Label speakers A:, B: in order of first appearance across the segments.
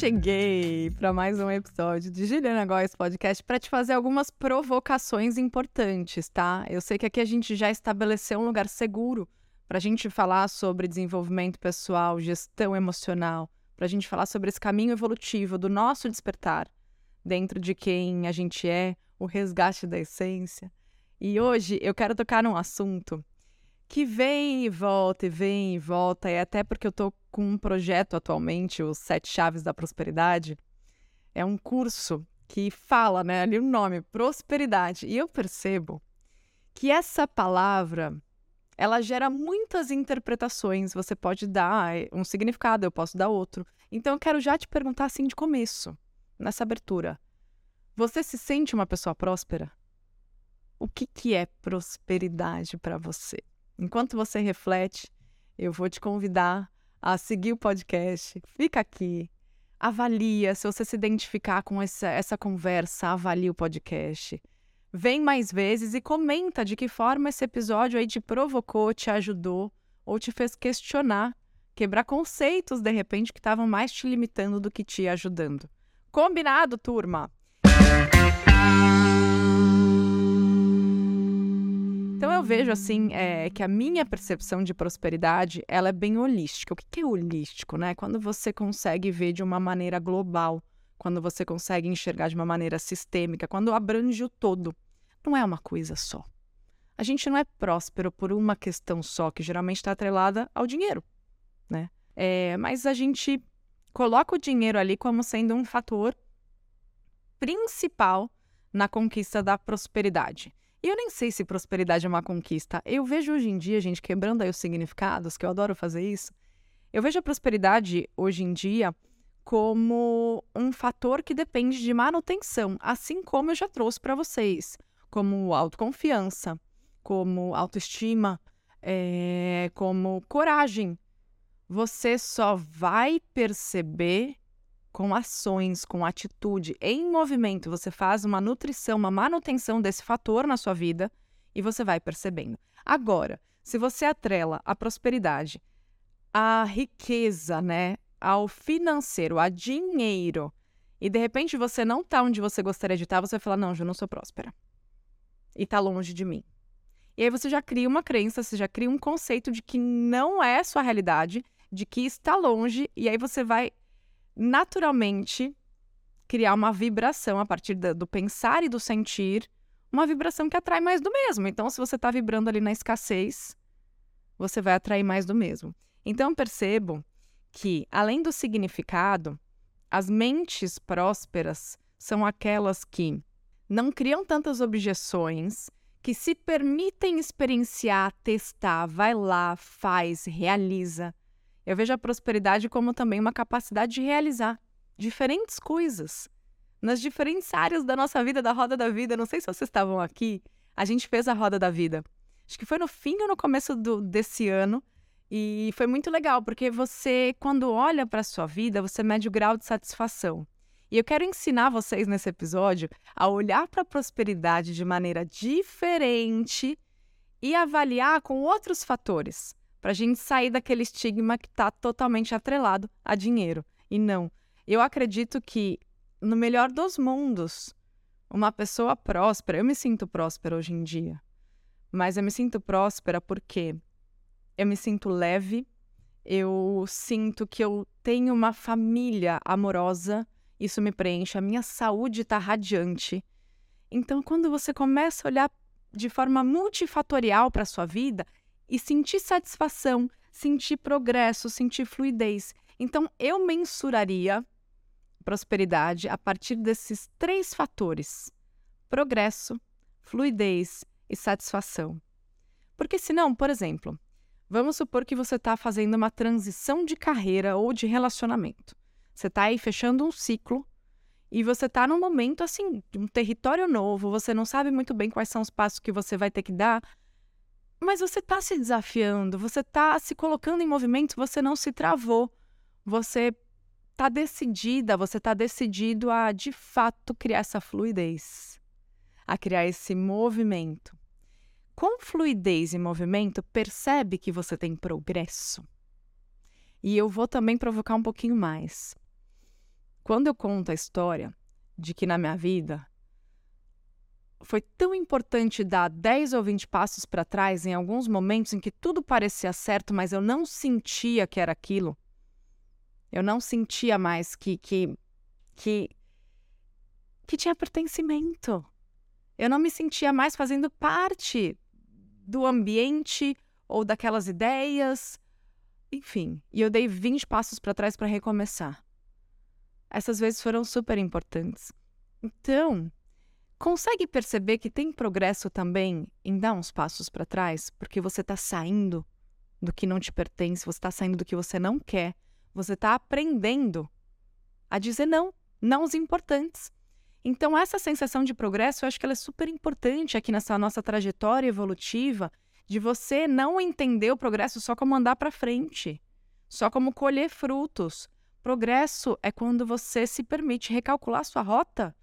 A: cheguei para mais um episódio de Juliana Góes Podcast para te fazer algumas provocações importantes, tá? Eu sei que aqui a gente já estabeleceu um lugar seguro para a gente falar sobre desenvolvimento pessoal, gestão emocional, para a gente falar sobre esse caminho evolutivo do nosso despertar dentro de quem a gente é, o resgate da essência. E hoje eu quero tocar num assunto que vem e volta, e vem e volta, e até porque eu estou com um projeto atualmente, os Sete Chaves da Prosperidade. É um curso que fala, né, ali o nome, prosperidade. E eu percebo que essa palavra, ela gera muitas interpretações. Você pode dar um significado, eu posso dar outro. Então eu quero já te perguntar assim de começo, nessa abertura. Você se sente uma pessoa próspera? O que, que é prosperidade para você? Enquanto você reflete, eu vou te convidar a seguir o podcast. Fica aqui, avalia. Se você se identificar com essa, essa conversa, avalie o podcast. Vem mais vezes e comenta de que forma esse episódio aí te provocou, te ajudou ou te fez questionar, quebrar conceitos de repente que estavam mais te limitando do que te ajudando. Combinado, turma? Então eu vejo assim é, que a minha percepção de prosperidade ela é bem holística. O que é holístico, né? Quando você consegue ver de uma maneira global, quando você consegue enxergar de uma maneira sistêmica, quando abrange o todo. Não é uma coisa só. A gente não é próspero por uma questão só, que geralmente está atrelada ao dinheiro, né? É, mas a gente coloca o dinheiro ali como sendo um fator principal na conquista da prosperidade. E eu nem sei se prosperidade é uma conquista. Eu vejo hoje em dia, gente, quebrando aí os significados, que eu adoro fazer isso. Eu vejo a prosperidade hoje em dia como um fator que depende de manutenção, assim como eu já trouxe para vocês, como autoconfiança, como autoestima, é, como coragem. Você só vai perceber com ações, com atitude, em movimento, você faz uma nutrição, uma manutenção desse fator na sua vida e você vai percebendo. Agora, se você atrela a prosperidade, a riqueza, né, ao financeiro, a dinheiro, e de repente você não está onde você gostaria de estar, tá, você vai falar: "Não, eu não sou próspera". E está longe de mim. E aí você já cria uma crença, você já cria um conceito de que não é sua realidade, de que está longe, e aí você vai naturalmente criar uma vibração a partir do, do pensar e do sentir, uma vibração que atrai mais do mesmo. Então, se você está vibrando ali na escassez, você vai atrair mais do mesmo. Então, percebo que, além do significado, as mentes prósperas são aquelas que não criam tantas objeções, que se permitem experienciar, testar, vai lá, faz, realiza, eu vejo a prosperidade como também uma capacidade de realizar diferentes coisas nas diferentes áreas da nossa vida, da roda da vida. Não sei se vocês estavam aqui. A gente fez a roda da vida. Acho que foi no fim ou no começo do, desse ano. E foi muito legal, porque você, quando olha para a sua vida, você mede o grau de satisfação. E eu quero ensinar vocês nesse episódio a olhar para a prosperidade de maneira diferente e avaliar com outros fatores para a gente sair daquele estigma que está totalmente atrelado a dinheiro. E não. Eu acredito que, no melhor dos mundos, uma pessoa próspera, eu me sinto próspera hoje em dia, mas eu me sinto próspera porque eu me sinto leve, eu sinto que eu tenho uma família amorosa, isso me preenche, a minha saúde está radiante. Então, quando você começa a olhar de forma multifatorial para a sua vida, e sentir satisfação, sentir progresso, sentir fluidez. Então, eu mensuraria prosperidade a partir desses três fatores: progresso, fluidez e satisfação. Porque, senão, por exemplo, vamos supor que você está fazendo uma transição de carreira ou de relacionamento. Você está aí fechando um ciclo e você está num momento assim, de um território novo, você não sabe muito bem quais são os passos que você vai ter que dar, mas você está se desafiando, você está se colocando em movimento, você não se travou. Você está decidida, você está decidido a de fato criar essa fluidez, a criar esse movimento. Com fluidez e movimento, percebe que você tem progresso. E eu vou também provocar um pouquinho mais. quando eu conto a história de que na minha vida foi tão importante dar 10 ou 20 passos para trás em alguns momentos em que tudo parecia certo, mas eu não sentia que era aquilo. Eu não sentia mais que que que, que tinha pertencimento. Eu não me sentia mais fazendo parte do ambiente ou daquelas ideias, enfim. E eu dei 20 passos para trás para recomeçar. Essas vezes foram super importantes. Então, Consegue perceber que tem progresso também em dar uns passos para trás, porque você está saindo do que não te pertence, você está saindo do que você não quer, você está aprendendo a dizer não, não os importantes. Então, essa sensação de progresso, eu acho que ela é super importante aqui nessa nossa trajetória evolutiva, de você não entender o progresso só como andar para frente, só como colher frutos. Progresso é quando você se permite recalcular sua rota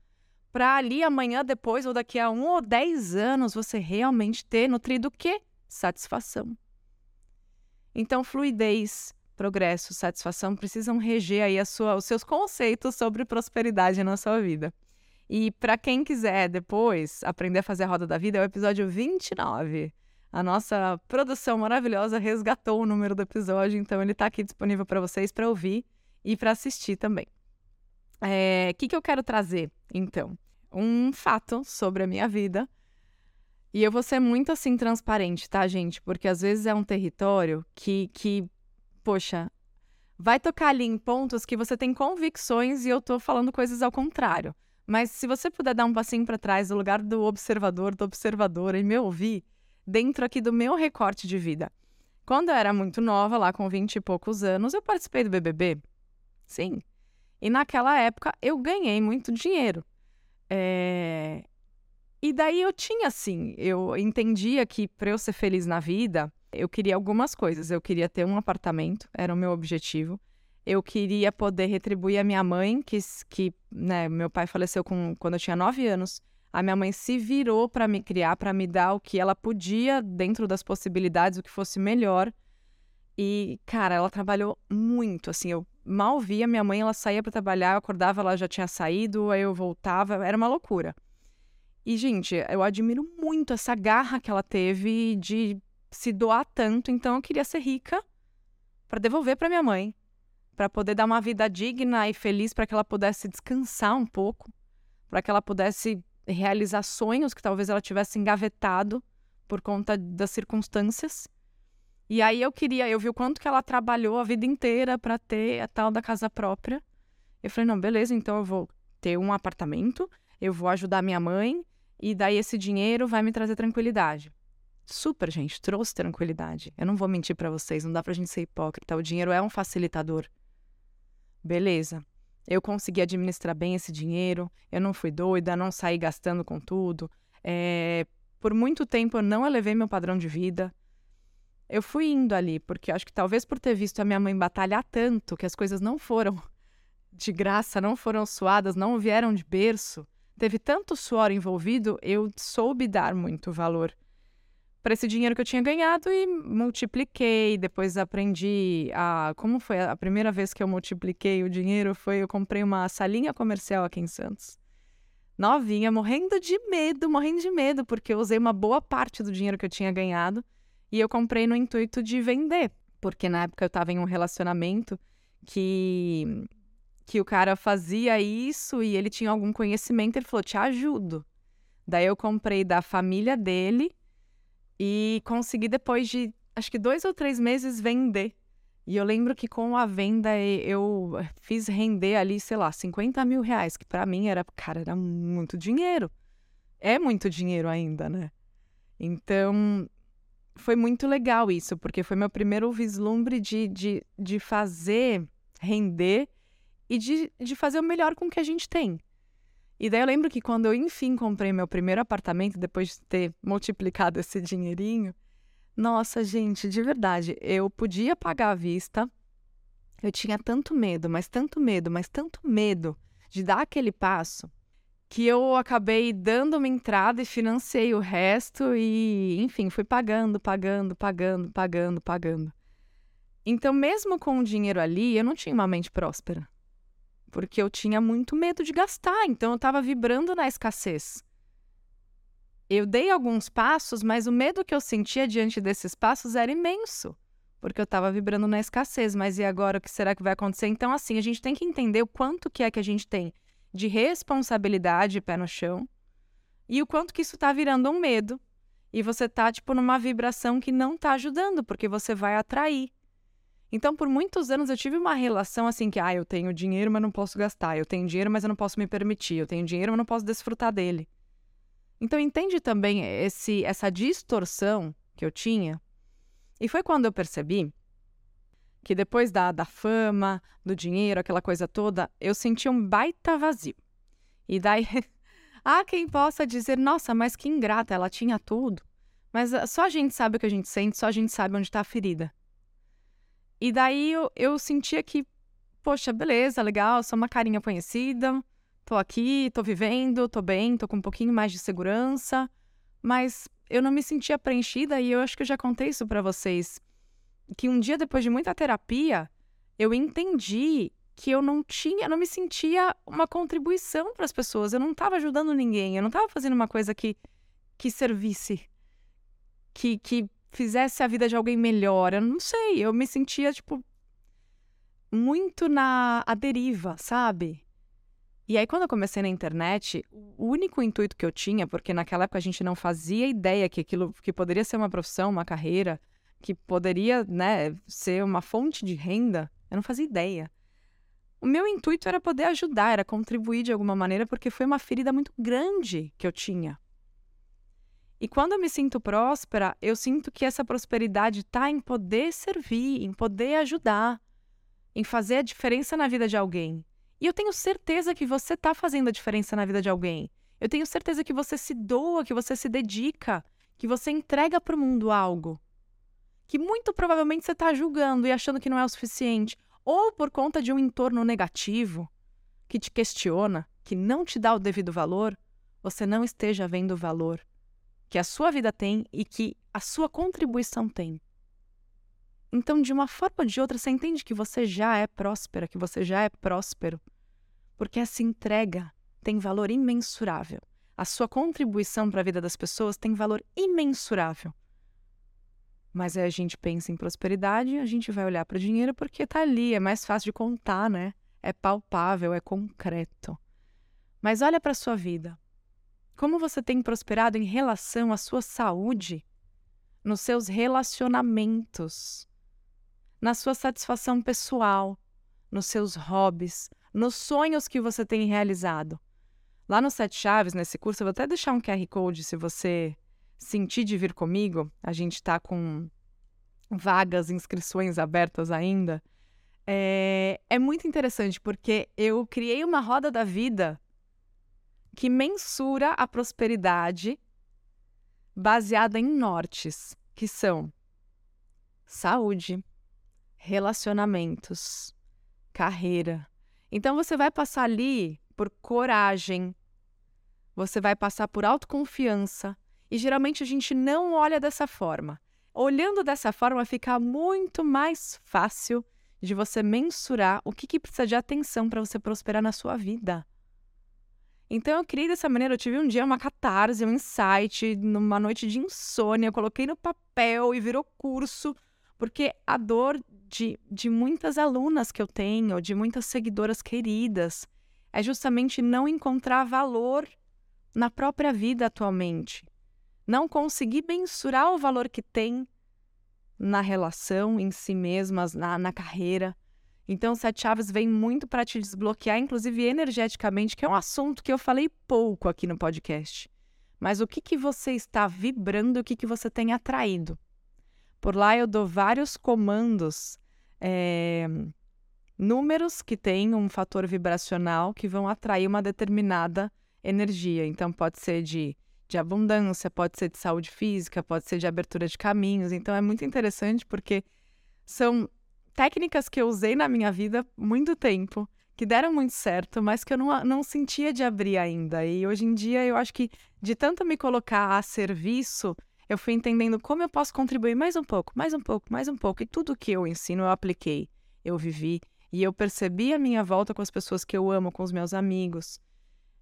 A: para ali amanhã, depois ou daqui a um ou dez anos você realmente ter nutrido o quê? Satisfação. Então, fluidez, progresso, satisfação precisam reger aí sua, os seus conceitos sobre prosperidade na sua vida. E para quem quiser depois aprender a fazer a roda da vida, é o episódio 29. A nossa produção maravilhosa resgatou o número do episódio, então ele está aqui disponível para vocês para ouvir e para assistir também. O é, que, que eu quero trazer, então? Um fato sobre a minha vida. E eu vou ser muito assim transparente, tá, gente? Porque às vezes é um território que, que poxa, vai tocar ali em pontos que você tem convicções e eu tô falando coisas ao contrário. Mas se você puder dar um passinho para trás, no lugar do observador, do observadora, e me ouvir dentro aqui do meu recorte de vida. Quando eu era muito nova, lá com 20 e poucos anos, eu participei do BBB. Sim. E naquela época eu ganhei muito dinheiro. É... E daí eu tinha assim, eu entendia que para eu ser feliz na vida, eu queria algumas coisas. Eu queria ter um apartamento, era o meu objetivo. Eu queria poder retribuir a minha mãe, que, que né, meu pai faleceu com, quando eu tinha nove anos. A minha mãe se virou para me criar, para me dar o que ela podia dentro das possibilidades, o que fosse melhor. E, cara, ela trabalhou muito, assim, eu mal via minha mãe, ela saía para trabalhar, eu acordava, ela já tinha saído, aí eu voltava, era uma loucura. E, gente, eu admiro muito essa garra que ela teve de se doar tanto, então eu queria ser rica para devolver para minha mãe, para poder dar uma vida digna e feliz para que ela pudesse descansar um pouco, para que ela pudesse realizar sonhos que talvez ela tivesse engavetado por conta das circunstâncias. E aí eu queria, eu vi o quanto que ela trabalhou a vida inteira para ter a tal da casa própria. Eu falei, não, beleza, então eu vou ter um apartamento, eu vou ajudar minha mãe, e daí esse dinheiro vai me trazer tranquilidade. Super, gente, trouxe tranquilidade. Eu não vou mentir para vocês, não dá pra gente ser hipócrita. O dinheiro é um facilitador. Beleza. Eu consegui administrar bem esse dinheiro, eu não fui doida, não saí gastando com tudo. É... Por muito tempo eu não elevei meu padrão de vida eu fui indo ali, porque acho que talvez por ter visto a minha mãe batalhar tanto, que as coisas não foram de graça, não foram suadas, não vieram de berço, teve tanto suor envolvido, eu soube dar muito valor para esse dinheiro que eu tinha ganhado e multipliquei. Depois aprendi a. Como foi a primeira vez que eu multipliquei o dinheiro? Foi eu comprei uma salinha comercial aqui em Santos. Novinha, morrendo de medo, morrendo de medo, porque eu usei uma boa parte do dinheiro que eu tinha ganhado e eu comprei no intuito de vender, porque na época eu estava em um relacionamento que que o cara fazia isso e ele tinha algum conhecimento, ele falou: "Te ajudo". Daí eu comprei da família dele e consegui depois de acho que dois ou três meses vender. E eu lembro que com a venda eu fiz render ali, sei lá, 50 mil reais, que para mim era, cara, era muito dinheiro. É muito dinheiro ainda, né? Então, foi muito legal isso, porque foi meu primeiro vislumbre de, de, de fazer render e de, de fazer o melhor com o que a gente tem. E daí eu lembro que quando eu enfim comprei meu primeiro apartamento, depois de ter multiplicado esse dinheirinho, nossa, gente, de verdade, eu podia pagar à vista. Eu tinha tanto medo, mas tanto medo, mas tanto medo de dar aquele passo que eu acabei dando uma entrada e financei o resto e, enfim, fui pagando, pagando, pagando, pagando, pagando. Então, mesmo com o dinheiro ali, eu não tinha uma mente próspera. porque eu tinha muito medo de gastar, então eu estava vibrando na escassez. Eu dei alguns passos, mas o medo que eu sentia diante desses passos era imenso, porque eu estava vibrando na escassez. Mas e agora o que será que vai acontecer? Então, assim, a gente tem que entender o quanto que é que a gente tem de responsabilidade pé no chão e o quanto que isso está virando um medo e você tá tipo numa vibração que não tá ajudando, porque você vai atrair. Então, por muitos anos eu tive uma relação assim que, ah, eu tenho dinheiro, mas não posso gastar. Eu tenho dinheiro, mas eu não posso me permitir. Eu tenho dinheiro, mas não posso desfrutar dele. Então, entende também esse essa distorção que eu tinha? E foi quando eu percebi que depois da, da fama, do dinheiro, aquela coisa toda, eu senti um baita vazio. E daí Há quem possa dizer, nossa, mas que ingrata, ela tinha tudo. Mas ah, só a gente sabe o que a gente sente, só a gente sabe onde está a ferida. E daí eu, eu sentia que, poxa, beleza, legal, sou uma carinha conhecida, tô aqui, tô vivendo, tô bem, tô com um pouquinho mais de segurança, mas eu não me sentia preenchida e eu acho que eu já contei isso para vocês. Que um dia depois de muita terapia, eu entendi que eu não tinha, não me sentia uma contribuição para as pessoas. Eu não estava ajudando ninguém, eu não estava fazendo uma coisa que, que servisse, que, que fizesse a vida de alguém melhor. Eu não sei, eu me sentia, tipo, muito na a deriva, sabe? E aí, quando eu comecei na internet, o único intuito que eu tinha, porque naquela época a gente não fazia ideia que aquilo que poderia ser uma profissão, uma carreira, que poderia, né, ser uma fonte de renda, eu não fazia ideia. O meu intuito era poder ajudar, era contribuir de alguma maneira, porque foi uma ferida muito grande que eu tinha. E quando eu me sinto próspera, eu sinto que essa prosperidade está em poder servir, em poder ajudar, em fazer a diferença na vida de alguém. E eu tenho certeza que você está fazendo a diferença na vida de alguém. Eu tenho certeza que você se doa, que você se dedica, que você entrega para o mundo algo que muito provavelmente você está julgando e achando que não é o suficiente, ou por conta de um entorno negativo que te questiona, que não te dá o devido valor, você não esteja vendo o valor que a sua vida tem e que a sua contribuição tem. Então, de uma forma ou de outra, você entende que você já é próspera, que você já é próspero, porque essa entrega tem valor imensurável. A sua contribuição para a vida das pessoas tem valor imensurável. Mas aí a gente pensa em prosperidade, a gente vai olhar para o dinheiro porque está ali, é mais fácil de contar, né? É palpável, é concreto. Mas olha para a sua vida. Como você tem prosperado em relação à sua saúde, nos seus relacionamentos, na sua satisfação pessoal, nos seus hobbies, nos sonhos que você tem realizado. Lá no Sete Chaves, nesse curso, eu vou até deixar um QR Code se você sentir de vir comigo, a gente está com vagas, inscrições abertas ainda. É, é muito interessante porque eu criei uma roda da vida que mensura a prosperidade baseada em nortes, que são saúde, relacionamentos, carreira. Então você vai passar ali por coragem, você vai passar por autoconfiança, e geralmente a gente não olha dessa forma. Olhando dessa forma, fica muito mais fácil de você mensurar o que, que precisa de atenção para você prosperar na sua vida. Então eu criei dessa maneira, eu tive um dia uma catarse, um insight, numa noite de insônia, eu coloquei no papel e virou curso, porque a dor de, de muitas alunas que eu tenho, de muitas seguidoras queridas, é justamente não encontrar valor na própria vida atualmente não conseguir mensurar o valor que tem na relação, em si mesmas, na, na carreira. Então, Sete Chaves vem muito para te desbloquear, inclusive energeticamente, que é um assunto que eu falei pouco aqui no podcast. Mas o que, que você está vibrando, o que, que você tem atraído? Por lá eu dou vários comandos, é, números que têm um fator vibracional que vão atrair uma determinada energia. Então, pode ser de de abundância, pode ser de saúde física, pode ser de abertura de caminhos. Então é muito interessante porque são técnicas que eu usei na minha vida muito tempo, que deram muito certo, mas que eu não, não sentia de abrir ainda. E hoje em dia eu acho que de tanto me colocar a serviço, eu fui entendendo como eu posso contribuir mais um pouco, mais um pouco, mais um pouco. E tudo que eu ensino eu apliquei, eu vivi, E eu percebi a minha volta com as pessoas que eu amo, com os meus amigos.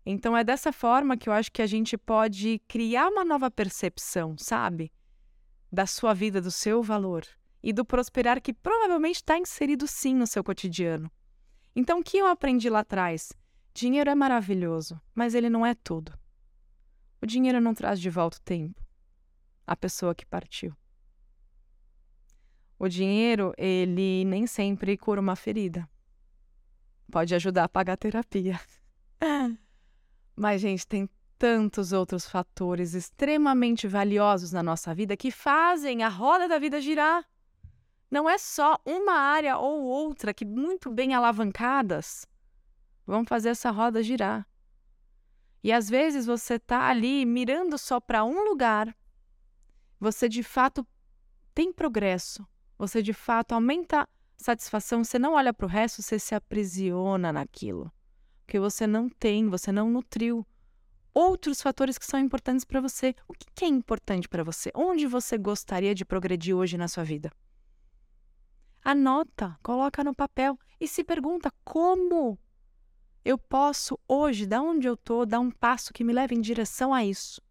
A: Então é dessa forma que eu acho que a gente pode criar uma nova percepção, sabe? Da sua vida, do seu valor e do prosperar que provavelmente está inserido sim no seu cotidiano. Então, o que eu aprendi lá atrás? Dinheiro é maravilhoso, mas ele não é tudo. O dinheiro não traz de volta o tempo, a pessoa que partiu. O dinheiro, ele nem sempre cura uma ferida. Pode ajudar a pagar a terapia. Mas, gente, tem tantos outros fatores extremamente valiosos na nossa vida que fazem a roda da vida girar. Não é só uma área ou outra que, muito bem alavancadas, vão fazer essa roda girar. E às vezes você está ali mirando só para um lugar, você de fato tem progresso, você de fato aumenta satisfação, você não olha para o resto, você se aprisiona naquilo porque você não tem, você não nutriu outros fatores que são importantes para você. O que é importante para você? Onde você gostaria de progredir hoje na sua vida? Anota, coloca no papel e se pergunta como eu posso hoje, da onde eu estou, dar um passo que me leve em direção a isso.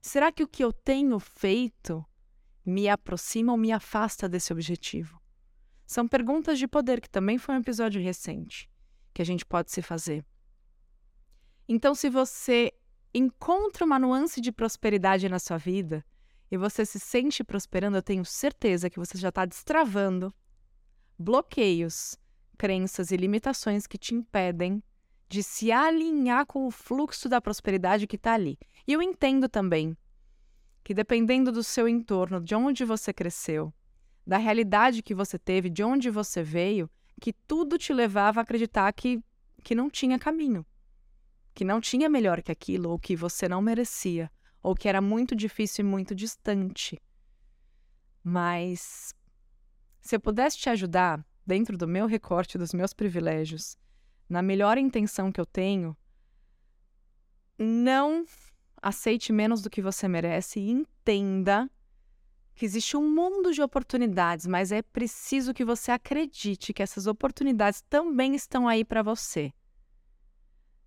A: Será que o que eu tenho feito me aproxima ou me afasta desse objetivo? São perguntas de poder, que também foi um episódio recente que a gente pode se fazer. Então, se você encontra uma nuance de prosperidade na sua vida e você se sente prosperando, eu tenho certeza que você já está destravando bloqueios, crenças e limitações que te impedem de se alinhar com o fluxo da prosperidade que está ali. E eu entendo também que, dependendo do seu entorno, de onde você cresceu, da realidade que você teve, de onde você veio, que tudo te levava a acreditar que, que não tinha caminho, que não tinha melhor que aquilo, ou que você não merecia, ou que era muito difícil e muito distante. Mas se eu pudesse te ajudar, dentro do meu recorte dos meus privilégios, na melhor intenção que eu tenho, não aceite menos do que você merece e entenda que existe um mundo de oportunidades, mas é preciso que você acredite que essas oportunidades também estão aí para você.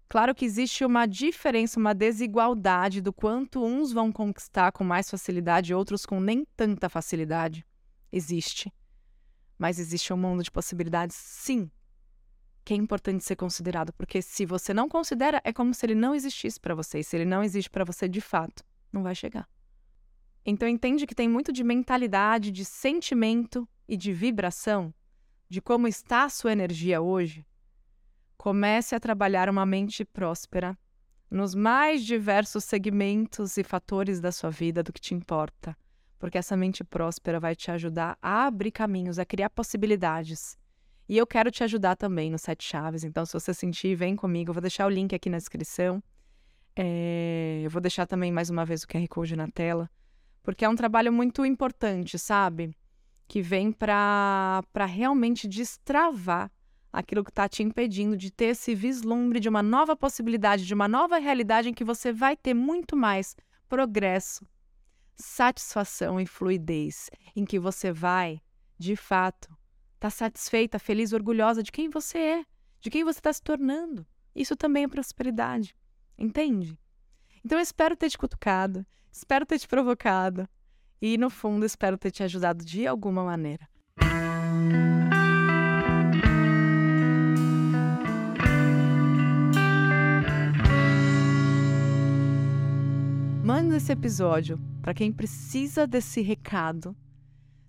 A: Claro que existe uma diferença, uma desigualdade do quanto uns vão conquistar com mais facilidade e outros com nem tanta facilidade. Existe. Mas existe um mundo de possibilidades, sim, que é importante ser considerado, porque se você não considera, é como se ele não existisse para você. E se ele não existe para você de fato, não vai chegar. Então entende que tem muito de mentalidade, de sentimento e de vibração, de como está a sua energia hoje. Comece a trabalhar uma mente próspera nos mais diversos segmentos e fatores da sua vida do que te importa, porque essa mente próspera vai te ajudar a abrir caminhos, a criar possibilidades. E eu quero te ajudar também no Sete Chaves, então se você sentir, vem comigo, eu vou deixar o link aqui na descrição. É... eu vou deixar também mais uma vez o QR Code na tela porque é um trabalho muito importante, sabe? Que vem para realmente destravar aquilo que está te impedindo de ter esse vislumbre de uma nova possibilidade, de uma nova realidade em que você vai ter muito mais progresso, satisfação e fluidez, em que você vai, de fato, estar tá satisfeita, feliz, orgulhosa de quem você é, de quem você está se tornando. Isso também é prosperidade, entende? Então eu espero ter te cutucado, Espero ter te provocado e, no fundo, espero ter te ajudado de alguma maneira. Manda esse episódio para quem precisa desse recado.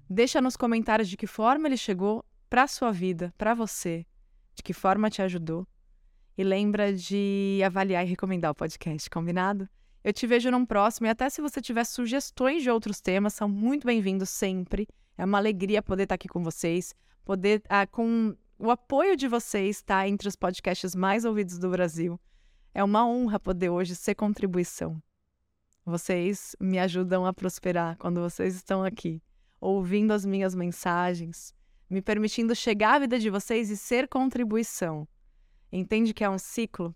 A: Deixa nos comentários de que forma ele chegou para sua vida, para você, de que forma te ajudou. E lembra de avaliar e recomendar o podcast, combinado? Eu te vejo num próximo e até se você tiver sugestões de outros temas, são muito bem-vindos sempre. É uma alegria poder estar aqui com vocês, poder ah, com o apoio de vocês estar tá, entre os podcasts mais ouvidos do Brasil. É uma honra poder hoje ser contribuição. Vocês me ajudam a prosperar quando vocês estão aqui, ouvindo as minhas mensagens, me permitindo chegar à vida de vocês e ser contribuição. Entende que é um ciclo?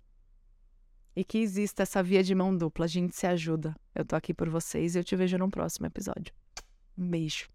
A: E que exista essa via de mão dupla. A gente se ajuda. Eu tô aqui por vocês e eu te vejo no próximo episódio. Um beijo.